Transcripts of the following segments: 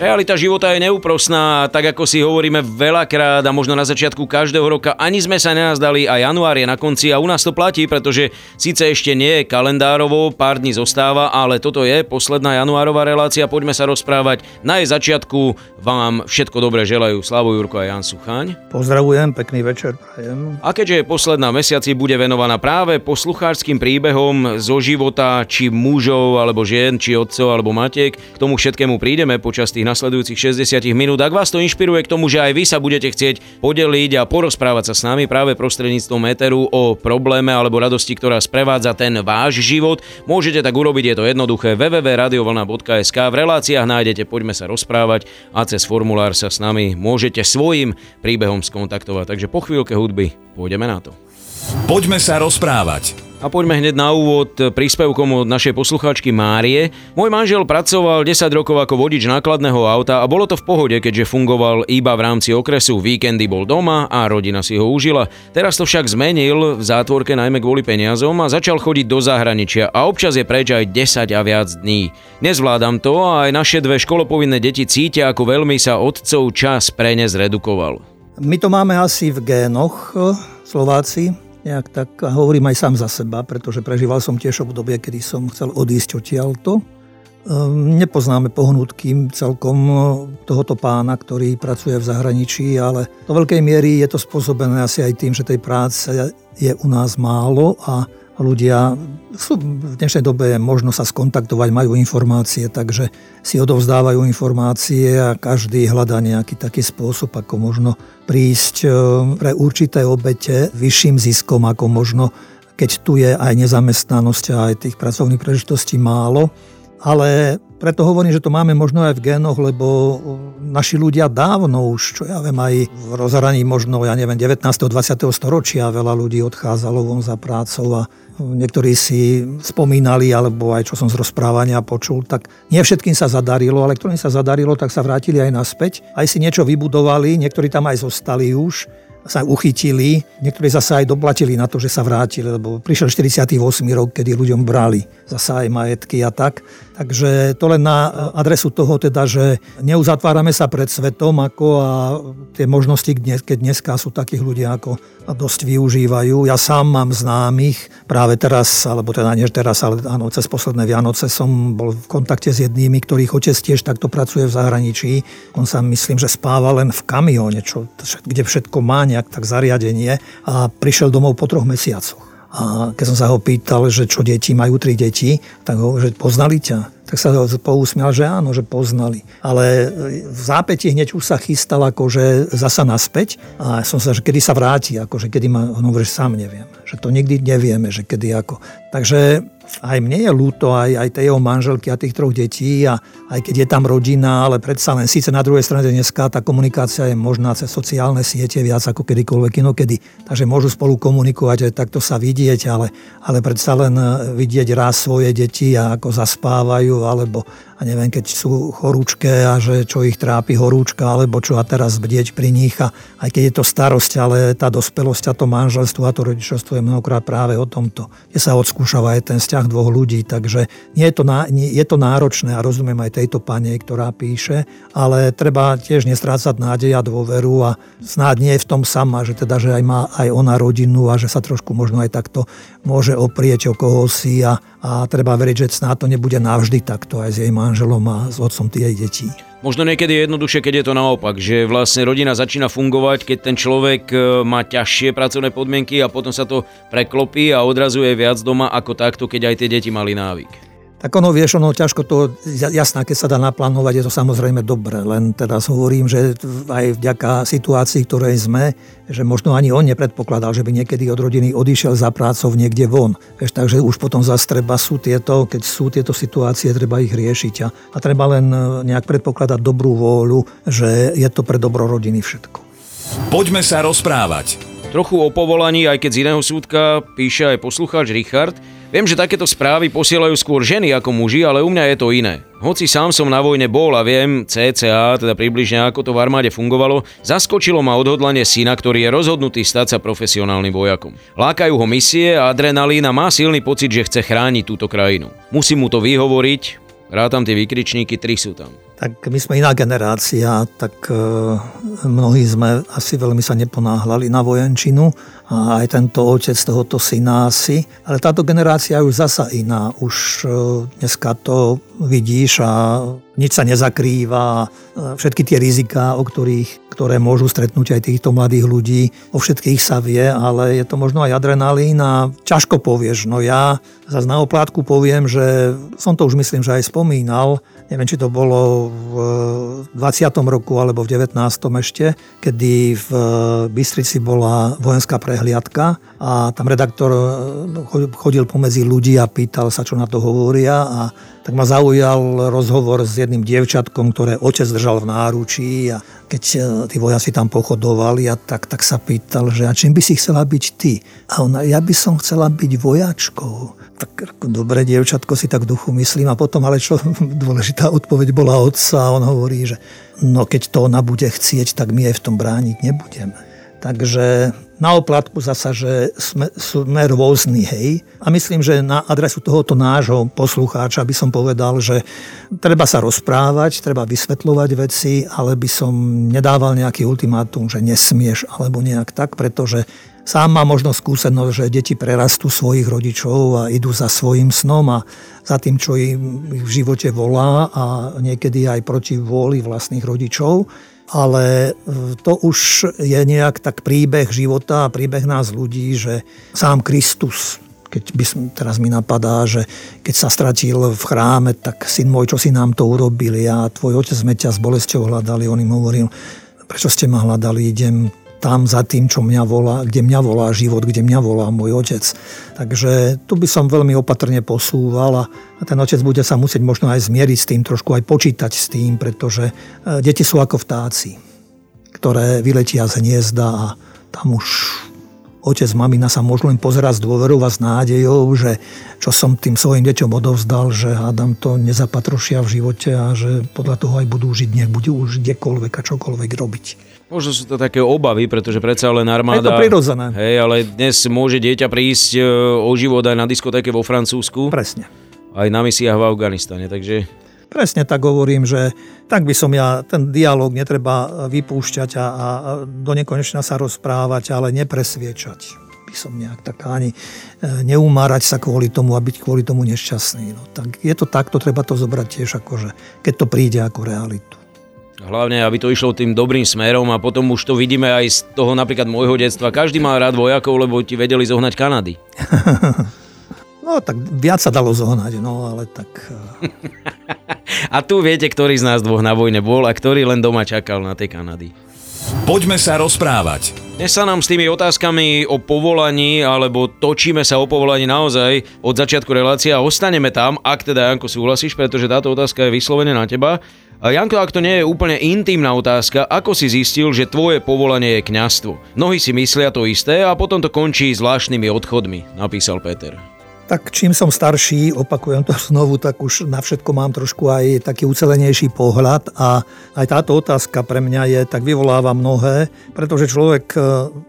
Realita života je neúprosná, tak ako si hovoríme veľakrát a možno na začiatku každého roka, ani sme sa nenazdali a január je na konci a u nás to platí, pretože síce ešte nie je kalendárovo, pár dní zostáva, ale toto je posledná januárová relácia, poďme sa rozprávať. Na jej začiatku vám všetko dobré želajú Slavo Jurko a Jan Suchaň. Pozdravujem, pekný večer prajem. A keďže je posledná mesiaci bude venovaná práve poslucháčským príbehom zo života či mužov alebo žien, či otcov alebo matiek, k tomu všetkému prídeme počas tých nasledujúcich 60 minút. Ak vás to inšpiruje k tomu, že aj vy sa budete chcieť podeliť a porozprávať sa s nami práve prostredníctvom Eteru o probléme alebo radosti, ktorá sprevádza ten váš život, môžete tak urobiť, je to jednoduché www.radiovlna.sk v reláciách nájdete Poďme sa rozprávať a cez formulár sa s nami môžete svojim príbehom skontaktovať. Takže po chvíľke hudby pôjdeme na to. Poďme sa rozprávať. A poďme hneď na úvod príspevkom od našej poslucháčky Márie. Môj manžel pracoval 10 rokov ako vodič nákladného auta a bolo to v pohode, keďže fungoval iba v rámci okresu. Víkendy bol doma a rodina si ho užila. Teraz to však zmenil v zátvorke najmä kvôli peniazom a začal chodiť do zahraničia a občas je preč aj 10 a viac dní. Nezvládam to a aj naše dve školopovinné deti cítia, ako veľmi sa otcov čas pre ne zredukoval. My to máme asi v génoch, Slováci, nejak tak a hovorím aj sám za seba, pretože prežíval som tiež obdobie, kedy som chcel odísť odtiaľto. Ehm, nepoznáme pohnutky celkom e, tohoto pána, ktorý pracuje v zahraničí, ale do veľkej miery je to spôsobené asi aj tým, že tej práce je u nás málo a ľudia sú v dnešnej dobe možno sa skontaktovať, majú informácie, takže si odovzdávajú informácie a každý hľadá nejaký taký spôsob, ako možno prísť e, pre určité obete vyšším ziskom, ako možno keď tu je aj nezamestnanosť a aj tých pracovných prežitostí málo. Ale preto hovorím, že to máme možno aj v génoch, lebo naši ľudia dávno už, čo ja viem, aj v rozhraní možno, ja neviem, 19. 20. storočia veľa ľudí odchádzalo von za prácou a niektorí si spomínali, alebo aj čo som z rozprávania počul, tak nie všetkým sa zadarilo, ale ktorým sa zadarilo, tak sa vrátili aj naspäť. Aj si niečo vybudovali, niektorí tam aj zostali už sa uchytili, niektorí zase aj doplatili na to, že sa vrátili, lebo prišiel 48 rok, kedy ľuďom brali zase aj majetky a tak. Takže to len na adresu toho teda, že neuzatvárame sa pred svetom ako a tie možnosti, keď dneska sú takých ľudí ako dosť využívajú. Ja sám mám známych, práve teraz, alebo teda nie teraz, ale áno, cez posledné Vianoce som bol v kontakte s jednými, ktorých otec tiež takto pracuje v zahraničí. On sa myslím, že spáva len v kamióne, čo, kde všetko má nejak tak zariadenie a prišiel domov po troch mesiacoch. A keď som sa ho pýtal, že čo deti, majú tri deti, tak ho, že poznali ťa tak sa pousmial, že áno, že poznali. Ale v zápäti hneď už sa chystal akože zasa naspäť a som sa, že kedy sa vráti, akože kedy ma, on hovorí, že sám neviem. Že to nikdy nevieme, že kedy ako. Takže aj mne je ľúto, aj, aj tej jeho manželky a tých troch detí a aj keď je tam rodina, ale predsa len síce na druhej strane dneska tá komunikácia je možná cez sociálne siete viac ako kedykoľvek inokedy. Takže môžu spolu komunikovať, aj takto sa vidieť, ale, ale predsa len vidieť raz svoje deti a ako zaspávajú alebo a neviem, keď sú horúčke a že čo ich trápi horúčka, alebo čo a teraz bdieť pri nich. A aj keď je to starosť, ale tá dospelosť a to manželstvo a to rodičovstvo je mnohokrát práve o tomto. Kde sa odskúšava aj ten vzťah dvoch ľudí, takže nie je to, nie, je to náročné a rozumiem aj tejto pane, ktorá píše, ale treba tiež nestrácať nádej a dôveru a snáď nie je v tom sama, že teda, že aj má aj ona rodinu a že sa trošku možno aj takto môže oprieť o koho si a, a treba veriť, že snáď to nebude navždy takto aj s jej manželom a s otcom tých detí. Možno niekedy je jednoduchšie, keď je to naopak, že vlastne rodina začína fungovať, keď ten človek e, má ťažšie pracovné podmienky a potom sa to preklopí a odrazuje viac doma ako takto, keď aj tie deti mali návyk. Tak ono, vieš, ono ťažko to, jasná, keď sa dá naplánovať, je to samozrejme dobre, len teraz hovorím, že aj vďaka situácii, ktorej sme, že možno ani on nepredpokladal, že by niekedy od rodiny odišiel za prácou niekde von. Vieš, takže už potom zase treba sú tieto, keď sú tieto situácie, treba ich riešiť a, a treba len e, nejak predpokladať dobrú vôľu, že je to pre dobro rodiny všetko. Poďme sa rozprávať. Trochu o povolaní, aj keď z iného súdka píše aj poslucháč Richard, Viem, že takéto správy posielajú skôr ženy ako muži, ale u mňa je to iné. Hoci sám som na vojne bol a viem CCA, teda približne ako to v armáde fungovalo, zaskočilo ma odhodlanie syna, ktorý je rozhodnutý stať sa profesionálnym vojakom. Lákajú ho misie a adrenalín a má silný pocit, že chce chrániť túto krajinu. Musím mu to vyhovoriť, rátam tie výkričníky, tri sú tam. Tak my sme iná generácia, tak e, mnohí sme asi veľmi sa neponáhľali na vojenčinu a aj tento otec tohoto syna asi. Ale táto generácia je už zasa iná. Už e, dneska to vidíš a nič sa nezakrýva. Všetky tie riziká, o ktorých, ktoré môžu stretnúť aj týchto mladých ľudí, o všetkých sa vie, ale je to možno aj adrenalín a ťažko povieš. No ja zase na oplátku poviem, že som to už myslím, že aj spomínal, neviem, či to bolo v 20. roku alebo v 19. ešte, kedy v Bystrici bola vojenská prehliadka a tam redaktor chodil pomedzi ľudí a pýtal sa, čo na to hovoria a tak ma zaujal rozhovor s jedným dievčatkom, ktoré otec držal v náručí a keď e, tí vojaci tam pochodovali a tak, tak sa pýtal, že a čím by si chcela byť ty? A ona, ja by som chcela byť vojačkou. Tak dobre, dievčatko si tak duchu myslím a potom, ale čo dôležitá odpoveď bola otca on hovorí, že no keď to ona bude chcieť, tak my aj v tom brániť nebudeme. Takže na oplatku zasa, že sme, sme rôzni, hej. A myslím, že na adresu tohoto nášho poslucháča by som povedal, že treba sa rozprávať, treba vysvetľovať veci, ale by som nedával nejaký ultimátum, že nesmieš, alebo nejak tak, pretože Sám má možno skúsenosť, že deti prerastú svojich rodičov a idú za svojim snom a za tým, čo im v živote volá a niekedy aj proti vôli vlastných rodičov ale e, to už je nejak tak príbeh života a príbeh nás ľudí, že sám Kristus, keď by som, teraz mi napadá, že keď sa stratil v chráme, tak syn môj, čo si nám to urobili a tvoj otec sme ťa s bolesťou hľadali. On im hovoril, prečo ste ma hľadali, idem tam za tým, čo mňa volá, kde mňa volá život, kde mňa volá môj otec. Takže tu by som veľmi opatrne posúval a ten otec bude sa musieť možno aj zmieriť s tým, trošku aj počítať s tým, pretože e, deti sú ako vtáci, ktoré vyletia z hniezda a tam už otec, mamina sa môžu len pozerať s dôverou a s nádejou, že čo som tým svojim deťom odovzdal, že hádam to nezapatrošia v živote a že podľa toho aj budú žiť, nech budú už kdekoľvek a čokoľvek robiť. Možno sú to také obavy, pretože predsa len armáda... Je to prirodzené. Hej, ale dnes môže dieťa prísť e, o život aj na diskotéke vo Francúzsku. Presne. Aj na misiách v Afganistane, takže... Presne tak hovorím, že tak by som ja, ten dialog netreba vypúšťať a, a do nekonečna sa rozprávať, ale nepresviečať by som nejak tak ani e, neumárať sa kvôli tomu a byť kvôli tomu nešťastný. No, tak je to takto, treba to zobrať tiež akože, keď to príde ako realitu. Hlavne, aby to išlo tým dobrým smerom a potom už to vidíme aj z toho napríklad môjho detstva. Každý má rád vojakov, lebo ti vedeli zohnať Kanady. no tak viac sa dalo zohnať, no ale tak... a tu viete, ktorý z nás dvoch na vojne bol a ktorý len doma čakal na tej Kanady. Poďme sa rozprávať. Dnes sa nám s tými otázkami o povolaní alebo točíme sa o povolaní naozaj od začiatku relácie a ostaneme tam, ak teda Janko súhlasíš, pretože táto otázka je vyslovene na teba. Janko, ak to nie je úplne intimná otázka, ako si zistil, že tvoje povolanie je kňastvo? Mnohí si myslia to isté a potom to končí zvláštnymi odchodmi, napísal Peter. Tak čím som starší, opakujem to znovu, tak už na všetko mám trošku aj taký ucelenejší pohľad a aj táto otázka pre mňa je, tak vyvoláva mnohé, pretože človek e,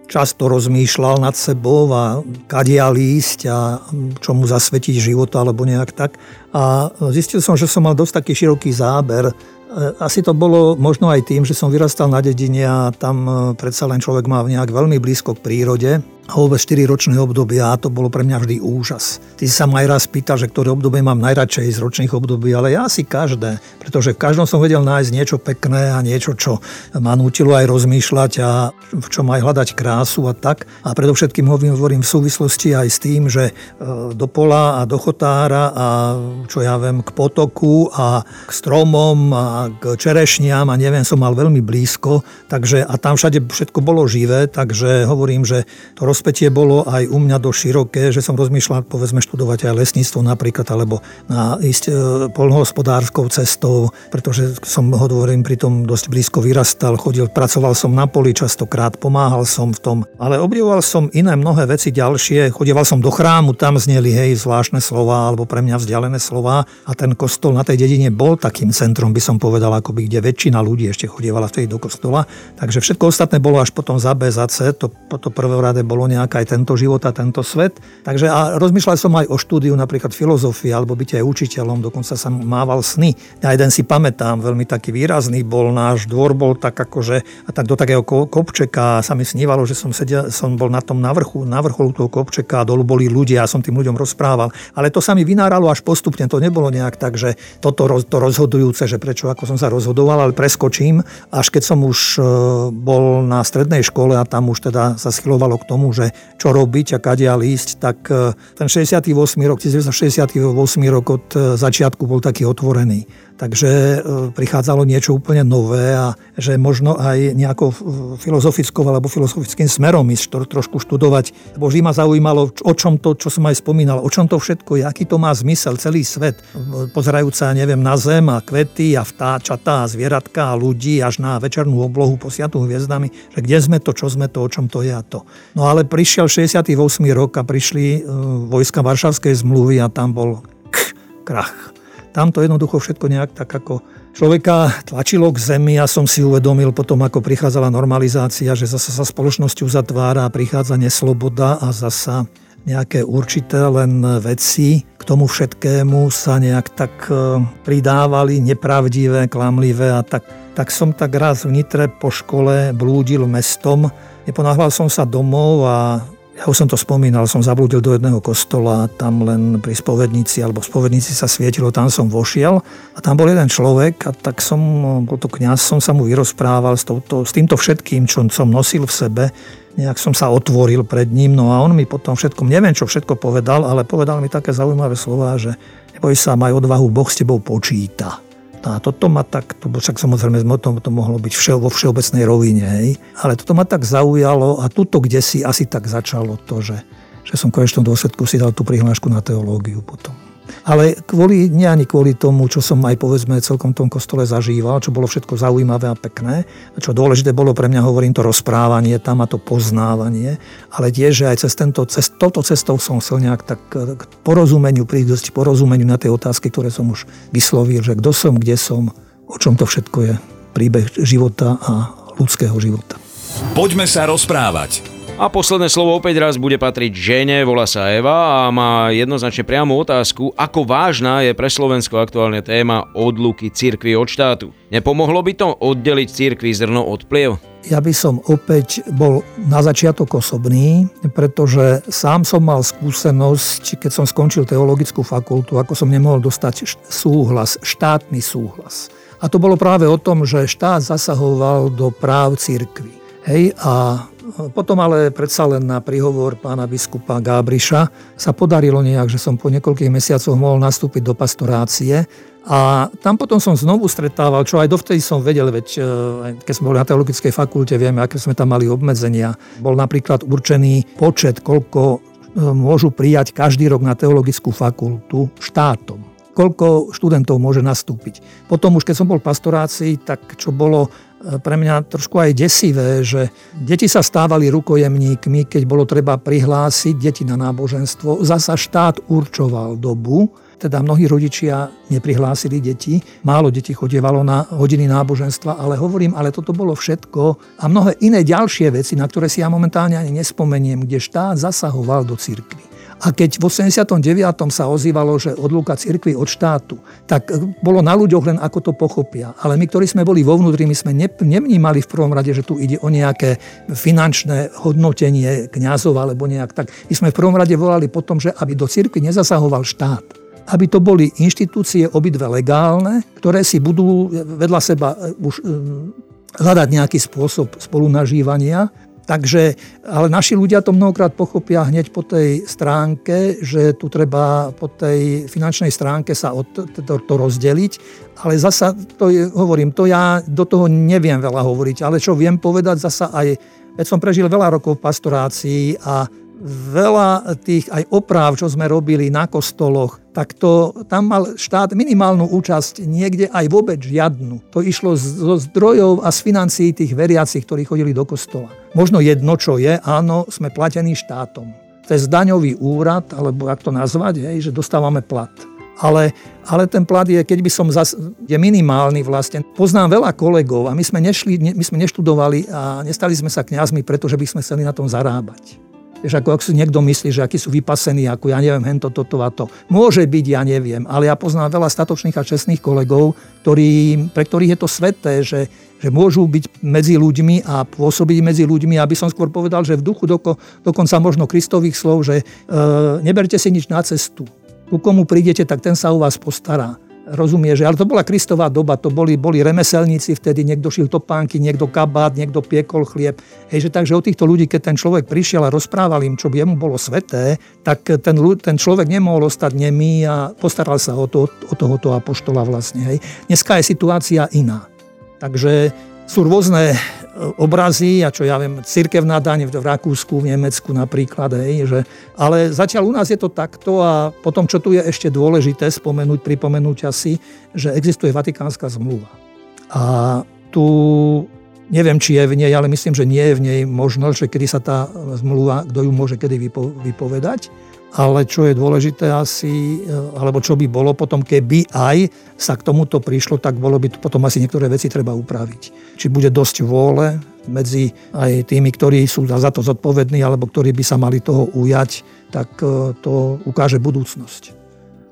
často rozmýšľal nad sebou a kadia lísť a čo mu zasvetiť života alebo nejak tak. A zistil som, že som mal dosť taký široký záber E, asi to bolo možno aj tým, že som vyrastal na dedine a tam e, predsa len človek má nejak veľmi blízko k prírode vôbec 4 ročné obdobia a to bolo pre mňa vždy úžas. Ty sa ma aj raz pýtal, že ktoré obdobie mám najradšej z ročných období, ale ja si každé, pretože v každom som vedel nájsť niečo pekné a niečo, čo ma nutilo aj rozmýšľať a v čom aj hľadať krásu a tak. A predovšetkým hovorím v súvislosti aj s tým, že e, do pola a do chotára a čo ja viem, k potoku a k stromom a k čerešniam a neviem, som mal veľmi blízko, takže a tam všade všetko bolo živé, takže hovorím, že to rozpetie bolo aj u mňa dosť široké, že som rozmýšľal, povedzme, študovať aj lesníctvo napríklad, alebo na ísť e, polnohospodárskou cestou, pretože som, hovorím, pri tom dosť blízko vyrastal, chodil, pracoval som na poli častokrát, pomáhal som v tom, ale obdivoval som iné mnohé veci ďalšie, chodieval som do chrámu, tam zneli, hej, zvláštne slova, alebo pre mňa vzdialené slova a ten kostol na tej dedine bol takým centrom, by som povedal, akoby, kde väčšina ľudí ešte chodievala vtedy do kostola, takže všetko ostatné bolo až potom za B, za C, to, to prvorade bolo nejaká aj tento život a tento svet. Takže a rozmýšľal som aj o štúdiu napríklad filozofie alebo byť aj učiteľom, dokonca som mával sny. Ja jeden si pamätám, veľmi taký výrazný bol náš dvor, bol tak akože, a tak do takého kopčeka sa mi snívalo, že som, sedel, som bol na tom na vrchu, na vrcholu toho kopčeka a dolu boli ľudia a som tým ľuďom rozprával. Ale to sa mi vynáralo až postupne, to nebolo nejak tak, že toto to rozhodujúce, že prečo ako som sa rozhodoval, ale preskočím, až keď som už e, bol na strednej škole a tam už teda sa schylovalo k tomu, že čo robiť a kadia ísť, tak e, ten 68 rok, 1968 rok od e, začiatku bol taký otvorený. Takže e, prichádzalo niečo úplne nové a že možno aj nejakou filozofickou alebo filozofickým smerom ísť trošku študovať. Vždy ma zaujímalo, o čom to, čo som aj spomínal, o čom to všetko aký to má zmysel, celý svet. Pozerajúca, neviem, na zem a kvety a vtáčatá a zvieratka a ľudí až na večernú oblohu posiatú hviezdami, že kde sme to, čo sme to, o čom to je a to. No ale prišiel 68. rok a prišli e, vojska Varšavskej zmluvy a tam bol krach tam to jednoducho všetko nejak tak ako človeka tlačilo k zemi a som si uvedomil potom, ako prichádzala normalizácia, že zasa sa spoločnosť uzatvára a prichádza nesloboda a zasa nejaké určité len veci k tomu všetkému sa nejak tak e, pridávali, nepravdivé, klamlivé a tak, tak som tak raz v Nitre po škole blúdil mestom, neponáhľal som sa domov a ja už som to spomínal, som zablúdil do jedného kostola, tam len pri spovednici, alebo spovednici sa svietilo, tam som vošiel a tam bol jeden človek a tak som, bol to kniaz, som sa mu vyrozprával s, touto, s týmto všetkým, čo som nosil v sebe, nejak som sa otvoril pred ním, no a on mi potom všetkom, neviem čo všetko povedal, ale povedal mi také zaujímavé slova, že neboj sa, maj odvahu, Boh s tebou počíta. No a toto ma tak, to však samozrejme to, to mohlo byť vše, vo všeobecnej rovine, hej. ale toto ma tak zaujalo a tuto kde si asi tak začalo to, že, že som v konečnom dôsledku si dal tú prihlášku na teológiu potom. Ale kvôli, nie ani kvôli tomu, čo som aj povedzme celkom tom kostole zažíval, čo bolo všetko zaujímavé a pekné, a čo dôležité bolo pre mňa, hovorím, to rozprávanie tam a to poznávanie, ale tiež, že aj cez tento, cez, touto cestou som chcel nejak tak k porozumeniu, prísť porozumeniu na tie otázky, ktoré som už vyslovil, že kto som, kde som, o čom to všetko je, príbeh života a ľudského života. Poďme sa rozprávať. A posledné slovo opäť raz bude patriť žene, volá sa Eva a má jednoznačne priamu otázku, ako vážna je pre Slovensko aktuálne téma odluky cirkvi od štátu. Nepomohlo by to oddeliť cirkvi zrno od pliev? Ja by som opäť bol na začiatok osobný, pretože sám som mal skúsenosť, keď som skončil teologickú fakultu, ako som nemohol dostať súhlas, štátny súhlas. A to bolo práve o tom, že štát zasahoval do práv cirkvi. Hej, a potom ale predsa len na príhovor pána biskupa Gábriša sa podarilo nejak, že som po niekoľkých mesiacoch mohol nastúpiť do pastorácie a tam potom som znovu stretával, čo aj dovtedy som vedel, veď e, keď sme boli na teologickej fakulte, vieme, aké sme tam mali obmedzenia. Bol napríklad určený počet, koľko e, môžu prijať každý rok na teologickú fakultu štátom koľko študentov môže nastúpiť. Potom už keď som bol v pastorácii, tak čo bolo pre mňa trošku aj desivé, že deti sa stávali rukojemníkmi, keď bolo treba prihlásiť deti na náboženstvo. Zasa štát určoval dobu, teda mnohí rodičia neprihlásili deti, málo detí chodievalo na hodiny náboženstva, ale hovorím, ale toto bolo všetko a mnohé iné ďalšie veci, na ktoré si ja momentálne ani nespomeniem, kde štát zasahoval do cirkvy. A keď v 89. sa ozývalo, že odlúka cirkvi od štátu, tak bolo na ľuďoch len ako to pochopia. Ale my, ktorí sme boli vo vnútri, my sme nevnímali v prvom rade, že tu ide o nejaké finančné hodnotenie kňazov alebo nejak tak. My sme v prvom rade volali potom, že aby do cirkvi nezasahoval štát aby to boli inštitúcie obidve legálne, ktoré si budú vedľa seba už hľadať nejaký spôsob spolunažívania Takže, ale naši ľudia to mnohokrát pochopia hneď po tej stránke, že tu treba po tej finančnej stránke sa od, to, to rozdeliť, ale zasa, to je, hovorím, to ja do toho neviem veľa hovoriť, ale čo viem povedať zasa aj, veď som prežil veľa rokov v pastorácii a veľa tých aj opráv, čo sme robili na kostoloch, tak to, tam mal štát minimálnu účasť, niekde aj vôbec žiadnu. To išlo zo zdrojov a z financií tých veriacich, ktorí chodili do kostola. Možno jedno, čo je, áno, sme platení štátom. Cez daňový úrad, alebo ak to nazvať, hej, že dostávame plat. Ale, ale ten plat je, keď by som zas, je minimálny vlastne. Poznám veľa kolegov a my sme, nešli, my sme neštudovali a nestali sme sa kňazmi, pretože by sme chceli na tom zarábať. Vieš, ako ak si niekto myslí, že akí sú vypasení, ako ja neviem, hento, toto a to. Môže byť, ja neviem, ale ja poznám veľa statočných a čestných kolegov, ktorí, pre ktorých je to sveté, že, že môžu byť medzi ľuďmi a pôsobiť medzi ľuďmi, aby som skôr povedal, že v duchu doko, dokonca možno Kristových slov, že e, neberte si nič na cestu. Ku komu prídete, tak ten sa u vás postará rozumie, že ale to bola Kristová doba, to boli, boli remeselníci vtedy, niekto šil topánky, niekto kabát, niekto piekol chlieb. Hej, že takže od týchto ľudí, keď ten človek prišiel a rozprával im, čo by jemu bolo sveté, tak ten, ten človek nemohol ostať nemý a postaral sa o, to, o tohoto apoštola vlastne. Hej. Dneska je situácia iná. Takže sú rôzne obrazy a čo ja viem, cirkevná daň v Rakúsku, v Nemecku napríklad. Hej, že, ale zatiaľ u nás je to takto a potom, čo tu je ešte dôležité spomenúť, pripomenúť asi, že existuje Vatikánska zmluva. A tu neviem, či je v nej, ale myslím, že nie je v nej možnosť, že kedy sa tá zmluva, kto ju môže kedy vypo, vypovedať ale čo je dôležité asi, e, alebo čo by bolo potom, keby aj sa k tomuto prišlo, tak bolo by potom asi niektoré veci treba upraviť. Či bude dosť vôle medzi aj tými, ktorí sú za to zodpovední, alebo ktorí by sa mali toho ujať, tak e, to ukáže budúcnosť.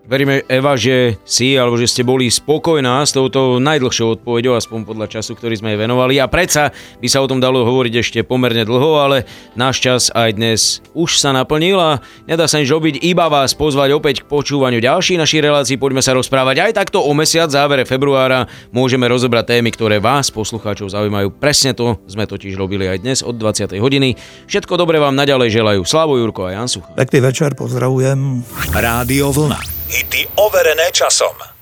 Veríme, Eva, že si alebo že ste boli spokojná s touto najdlhšou odpoveďou, aspoň podľa času, ktorý sme jej venovali. A predsa by sa o tom dalo hovoriť ešte pomerne dlho, ale náš čas aj dnes už sa naplnil a nedá sa nič robiť, iba vás pozvať opäť k počúvaniu ďalších našich relácií. Poďme sa rozprávať aj takto o mesiac, závere februára. Môžeme rozobrať témy, ktoré vás, poslucháčov, zaujímajú. Presne to sme totiž robili aj dnes od 20. hodiny. Všetko dobré vám naďalej želajú Slavo Jurko a Jan Sucha. Pekný večer, pozdravujem. Rádio Vlna. Hity overené časom.